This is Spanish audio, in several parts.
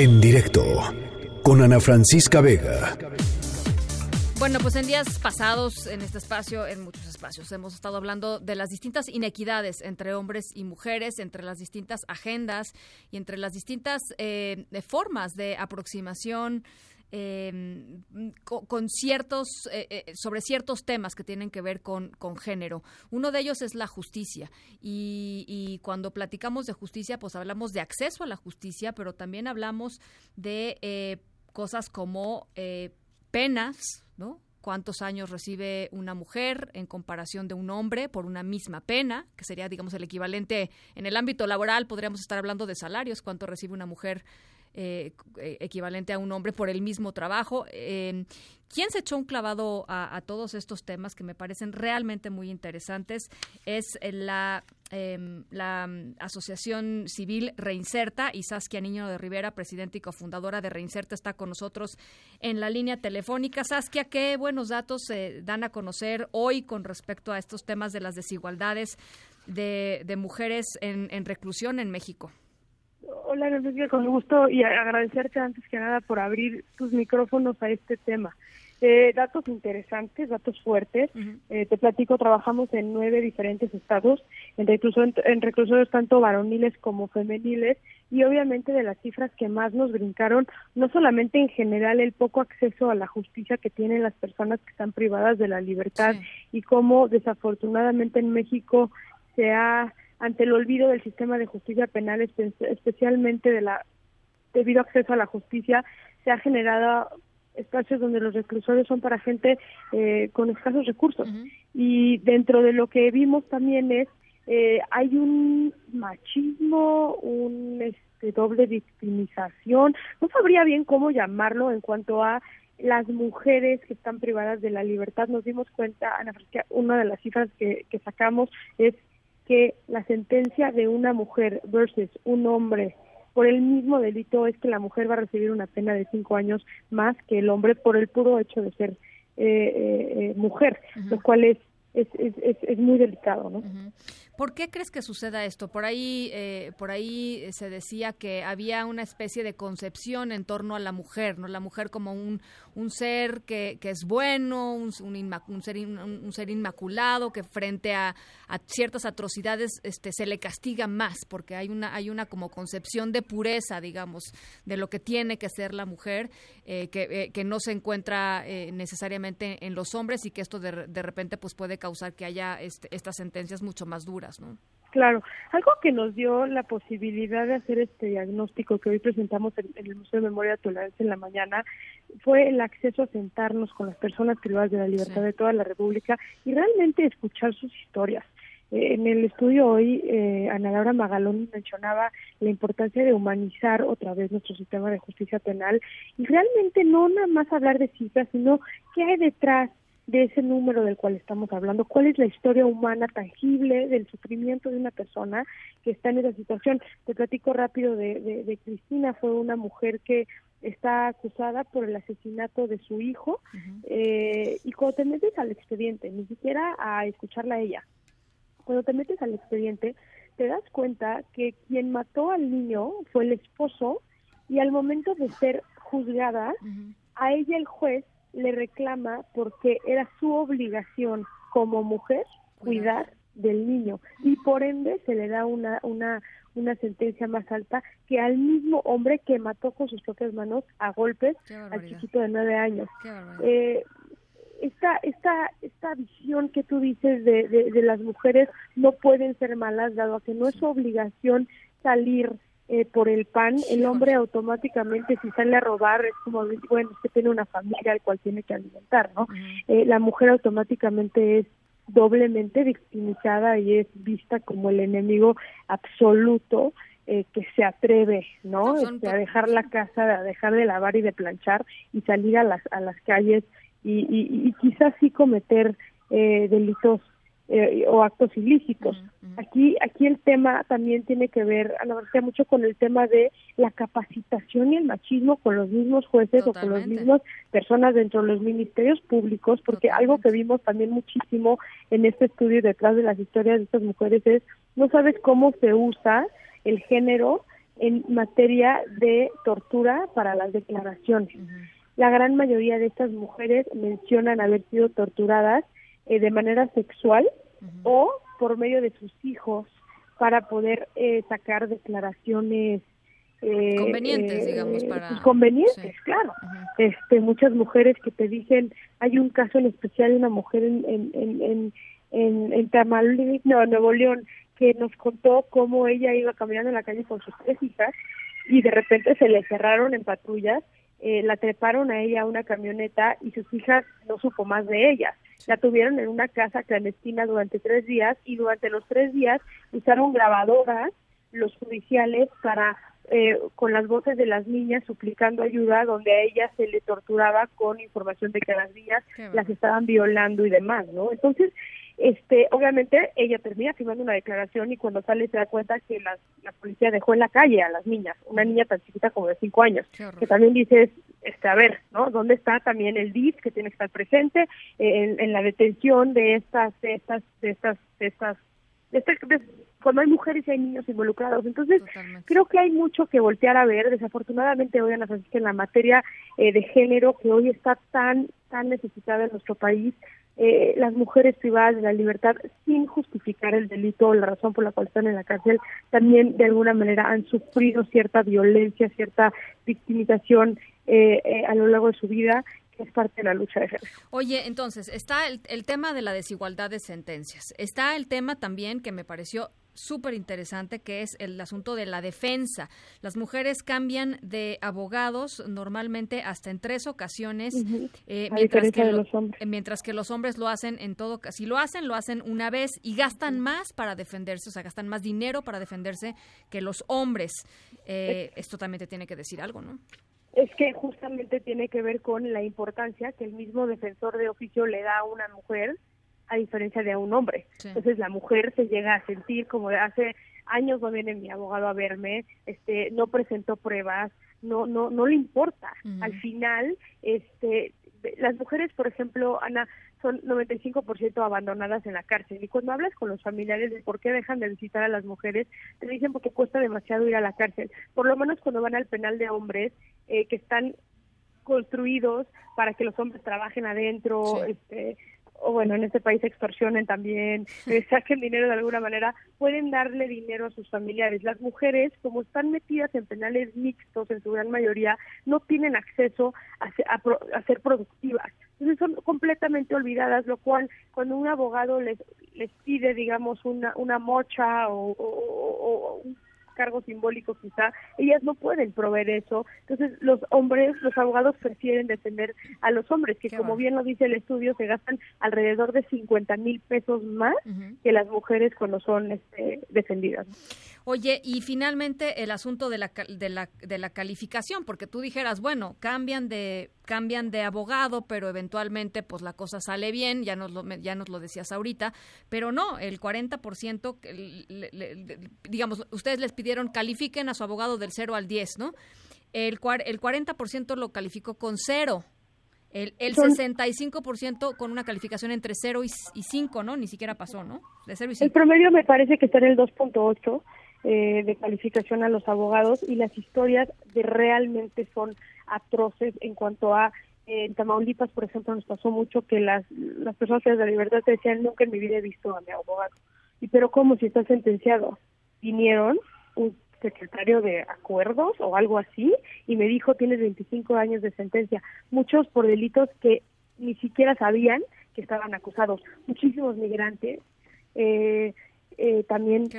En directo con Ana Francisca Vega. Bueno, pues en días pasados, en este espacio, en muchos espacios, hemos estado hablando de las distintas inequidades entre hombres y mujeres, entre las distintas agendas y entre las distintas eh, formas de aproximación eh, con, ciertos, eh, eh, sobre ciertos temas que tienen que ver con, con género. Uno de ellos es la justicia. Y, y, cuando platicamos de justicia, pues hablamos de acceso a la justicia, pero también hablamos de eh, cosas como penas, ¿no? cuántos años recibe una mujer en comparación de un hombre por una misma pena, que sería, digamos, el equivalente en el ámbito laboral, podríamos estar hablando de salarios, cuánto recibe una mujer eh, eh, equivalente a un hombre por el mismo trabajo. Eh, ¿Quién se echó un clavado a, todos estos temas que me parecen realmente muy interesantes? Es la, em, la mm, Asociación Civil Reinserta y Saskia Niño de Rivera, presidenta y cofundadora de Reinserta, está con nosotros en la línea telefónica. Saskia, qué buenos datos se dan a conocer hoy con respecto a estos temas de las desigualdades de, de mujeres en reclusión en México. Hola, Enrique, con gusto y agradecerte antes que nada por abrir tus micrófonos a este tema. Eh, datos interesantes, datos fuertes. eh, te platico, trabajamos en nueve diferentes estados, en, reclusión, en reclusorios tanto varoniles como femeniles, y obviamente de las cifras que más nos brincaron, no solamente en general el poco acceso a la justicia que tienen las personas que están privadas de la libertad sí. y cómo desafortunadamente en México se ha ante el olvido del sistema de justicia penal, especialmente de la debido acceso a la justicia, se ha generado espacios donde los reclusorios son para gente eh, con escasos recursos. Uh -huh. Y dentro de lo que vimos también es, eh, hay un machismo, un este, doble victimización, no sabría bien cómo llamarlo en cuanto a las mujeres que están privadas de la libertad. Nos dimos cuenta, Ana Francisca, una de las cifras que, que sacamos es que la sentencia de una mujer versus un hombre por el mismo delito es que la mujer va a recibir una pena de cinco años más que el hombre por el puro hecho de ser eh, eh, mujer, uh -huh. lo cual es es, es, es, muy delicado, ¿no? Uh -huh. ¿Por qué crees que suceda esto? Por ahí, eh, por ahí se decía que había una especie de concepción en torno a la mujer, ¿no? La mujer como un, un ser que, que es bueno, un, un, ser in, un, ser inmaculado, que frente a, ciertas atrocidades este, se le castiga más, porque hay una, hay una como concepción de pureza, digamos, de lo que tiene que ser la mujer, eh, que, eh, que, no se encuentra eh, necesariamente en los hombres y que esto de, de repente pues puede causar que haya este, estas sentencias mucho más duras. ¿No? Claro, algo que nos dio la posibilidad de hacer este diagnóstico que hoy presentamos en, en el Museo de Memoria de Tolerancia en la mañana fue el acceso a sentarnos con las personas privadas de la libertad sí. de toda la República y realmente escuchar sus historias. Eh, en el estudio hoy, eh, Ana Laura Magalón mencionaba la importancia de humanizar otra vez nuestro sistema de justicia penal y realmente no nada más hablar de cifras, sino qué hay detrás de ese número del cual estamos hablando, cuál es la historia humana tangible del sufrimiento de una persona que está en esa situación. Te platico rápido de, de, de Cristina, fue una mujer que está acusada por el asesinato de su hijo uh -huh. eh, y cuando te metes al expediente, ni siquiera a escucharla a ella, cuando te metes al expediente te das cuenta que quien mató al niño fue el esposo y al momento de ser juzgada, uh -huh. a ella el juez le reclama porque era su obligación como mujer cuidar del niño. Y por ende se le da una una una sentencia más alta que al mismo hombre que mató con sus propias manos a golpes al chiquito de nueve años. Eh, esta esta esta visión que tú dices de, de, de las mujeres no pueden ser malas dado a que no es su obligación salir eh, por el pan, el hombre automáticamente si sale a robar es como, bueno, usted tiene una familia al cual tiene que alimentar, ¿no? Eh, la mujer automáticamente es doblemente victimizada y es vista como el enemigo absoluto eh, que se atreve, ¿no? Este, a dejar la casa, a dejar de lavar y de planchar y salir a las a las calles y, y, y quizás sí cometer eh, delitos eh, o actos ilícitos. Uh -huh. Aquí aquí el tema también tiene que ver, Ana Marcia, mucho con el tema de la capacitación y el machismo con los mismos jueces Totalmente. o con las mismas personas dentro de los ministerios públicos, porque Totalmente. algo que vimos también muchísimo en este estudio detrás de las historias de estas mujeres es no sabes cómo se usa el género en materia de tortura para las declaraciones. La gran mayoría de estas mujeres mencionan haber sido torturadas eh, de manera sexual o por medio de sus hijos para poder eh, sacar declaraciones eh, convenientes, digamos, para pues, convenientes, claro. Este, muchas mujeres que te dicen, hay un caso en especial de una mujer en en en en, en Tamaulipas, no, Nuevo León, que nos contó cómo ella iba caminando en la calle con sus tres hijas y de repente se le cerraron en patrullas, eh, la treparon a ella a una camioneta y sus hijas no supo más de ella. La tuvieron en una casa clandestina durante tres días y durante los tres días usaron grabadoras los judiciales para eh, con las voces de las niñas suplicando ayuda donde a ellas se le torturaba con información de que las niñas las estaban violando y demás, ¿no? Entonces, este, obviamente ella termina firmando una declaración y cuando sale se da cuenta que la, policía dejó en la calle a las niñas, una niña tan chiquita como de cinco años, que también dices, este, a ver, ¿no? ¿Dónde está también el DIF que tiene que estar presente en, en la detención de estas, de estas, de estas, de estas, de este, cuando hay mujeres y hay niños involucrados. Entonces, creo que hay mucho que voltear a ver. Desafortunadamente, hoy, Ana Francisca, en la materia eh, de género, que hoy está tan, tan necesitada en nuestro país, eh, las mujeres privadas de la libertad sin justificar el delito o la razón por la cual están en la cárcel también de alguna manera han sufrido cierta violencia, cierta victimización eh, eh, a lo largo de su vida que es parte de la lucha de género. Oye, entonces, está el, el tema de la desigualdad de sentencias. Está el tema también que me pareció súper interesante que es el asunto de la defensa. Las mujeres cambian de abogados normalmente hasta en tres ocasiones, eh, mientras, que los hombres. mientras que los hombres lo hacen en todo, si lo hacen, lo hacen una vez y gastan más para defenderse, o sea, gastan más dinero para defenderse que los hombres. Eh, esto también te tiene que decir algo, ¿no? Es que justamente tiene que ver con la importancia que el mismo defensor de oficio le da a una mujer a diferencia de a un hombre. Entonces la mujer se llega a sentir como de hace años no viene mi abogado a verme, este no presentó pruebas, no no no le importa. Al final este las mujeres, por ejemplo, Ana, son 95% abandonadas en la cárcel. Y cuando hablas con los familiares de por qué dejan de visitar a las mujeres, te dicen porque cuesta demasiado ir a la cárcel. Por lo menos cuando van al penal de hombres, eh, que están construidos para que los hombres trabajen adentro, este, o bueno, en este país extorsionen también, eh, saquen dinero de alguna manera, pueden darle dinero a sus familiares. Las mujeres, como están metidas en penales mixtos en su gran mayoría, no tienen acceso a, ser productivas. Entonces son completamente olvidadas, lo cual cuando un abogado les, les pide, digamos, una, una mocha o, o un cargo simbólico quizá, ellas no pueden proveer eso. Entonces los hombres, los abogados prefieren defender a los hombres, que como bien lo dice el estudio, se gastan alrededor de 50 mil pesos más que las mujeres cuando son este, defendidas. Oye, y finalmente el asunto de la, de la, de la calificación, porque tú dijeras, bueno, cambian de cambian de abogado, pero eventualmente pues la cosa sale bien, ya nos lo, ya nos lo decías ahorita, pero no, el 40%, digamos, ustedes les pidieron califiquen a su abogado del 0 al 10, ¿no? El, el 40% lo calificó con 0. El, el 65% con una calificación entre 0 y, 5, ¿no? Ni siquiera pasó, ¿no? De 0 y 5. El promedio me parece que está en el 2.8 eh, de calificación a los abogados y las historias de realmente son atroces en cuanto a eh, en Tamaulipas, por ejemplo, nos pasó mucho que las, las personas de la libertad te decían, nunca en mi vida he visto a mi abogado. Y pero ¿cómo si está sentenciado? Vinieron un secretario de acuerdos o algo así y me dijo, tienes 25 años de sentencia. Muchos por delitos que ni siquiera sabían que estaban acusados. Muchísimos migrantes. Eh, eh, también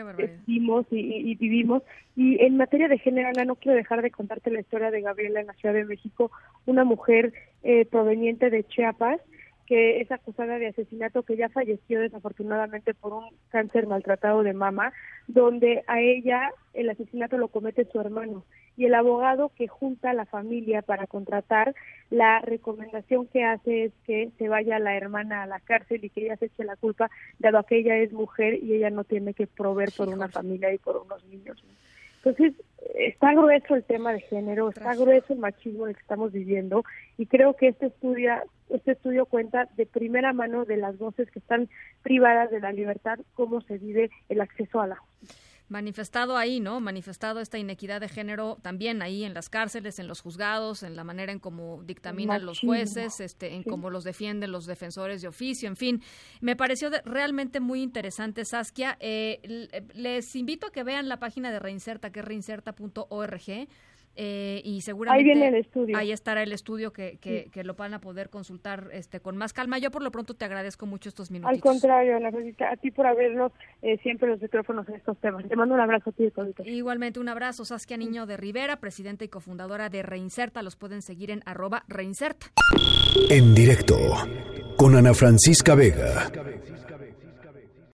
vimos y, vivimos. Y en materia de género, Ana, no quiero dejar de contarte la historia de Gabriela en la Ciudad de México, una mujer eh, proveniente de Chiapas que es acusada de asesinato, que ya falleció desafortunadamente por un cáncer maltratado de mama, donde a ella el asesinato lo comete su hermano. Y el abogado que junta a la familia para contratar, la recomendación que hace es que se vaya la hermana a la cárcel y que ella se eche la culpa, dado que ella es mujer y ella no tiene que proveer por una familia y por unos niños. Entonces, está grueso el tema de género, está grueso el machismo en el que estamos viviendo y creo que este estudio, este estudio cuenta de primera mano de las voces que están privadas de la libertad, cómo se vive el acceso a la justicia. Manifestado ahí, ¿no? Manifestado esta inequidad de género también ahí en las cárceles, en los juzgados, en la manera en cómo dictaminan los jueces, este, en cómo los defienden los defensores de oficio, en fin. Me pareció realmente muy interesante, Saskia. Eh, les invito a que vean la página de Reinserta, que es reinserta.org eh, y seguramente ahí, viene el estudio. ahí estará el estudio que, que, que, lo van a poder consultar este con más calma. Yo por lo pronto te agradezco mucho estos minutos. Al contrario, Ana a ti por habernos eh, siempre los micrófonos en estos temas. Te mando un abrazo a ti. Igualmente un abrazo, Saskia Niño de Rivera, presidenta y cofundadora de Reinserta. Los pueden seguir en arroba reinserta. En directo con Ana Francisca Vega.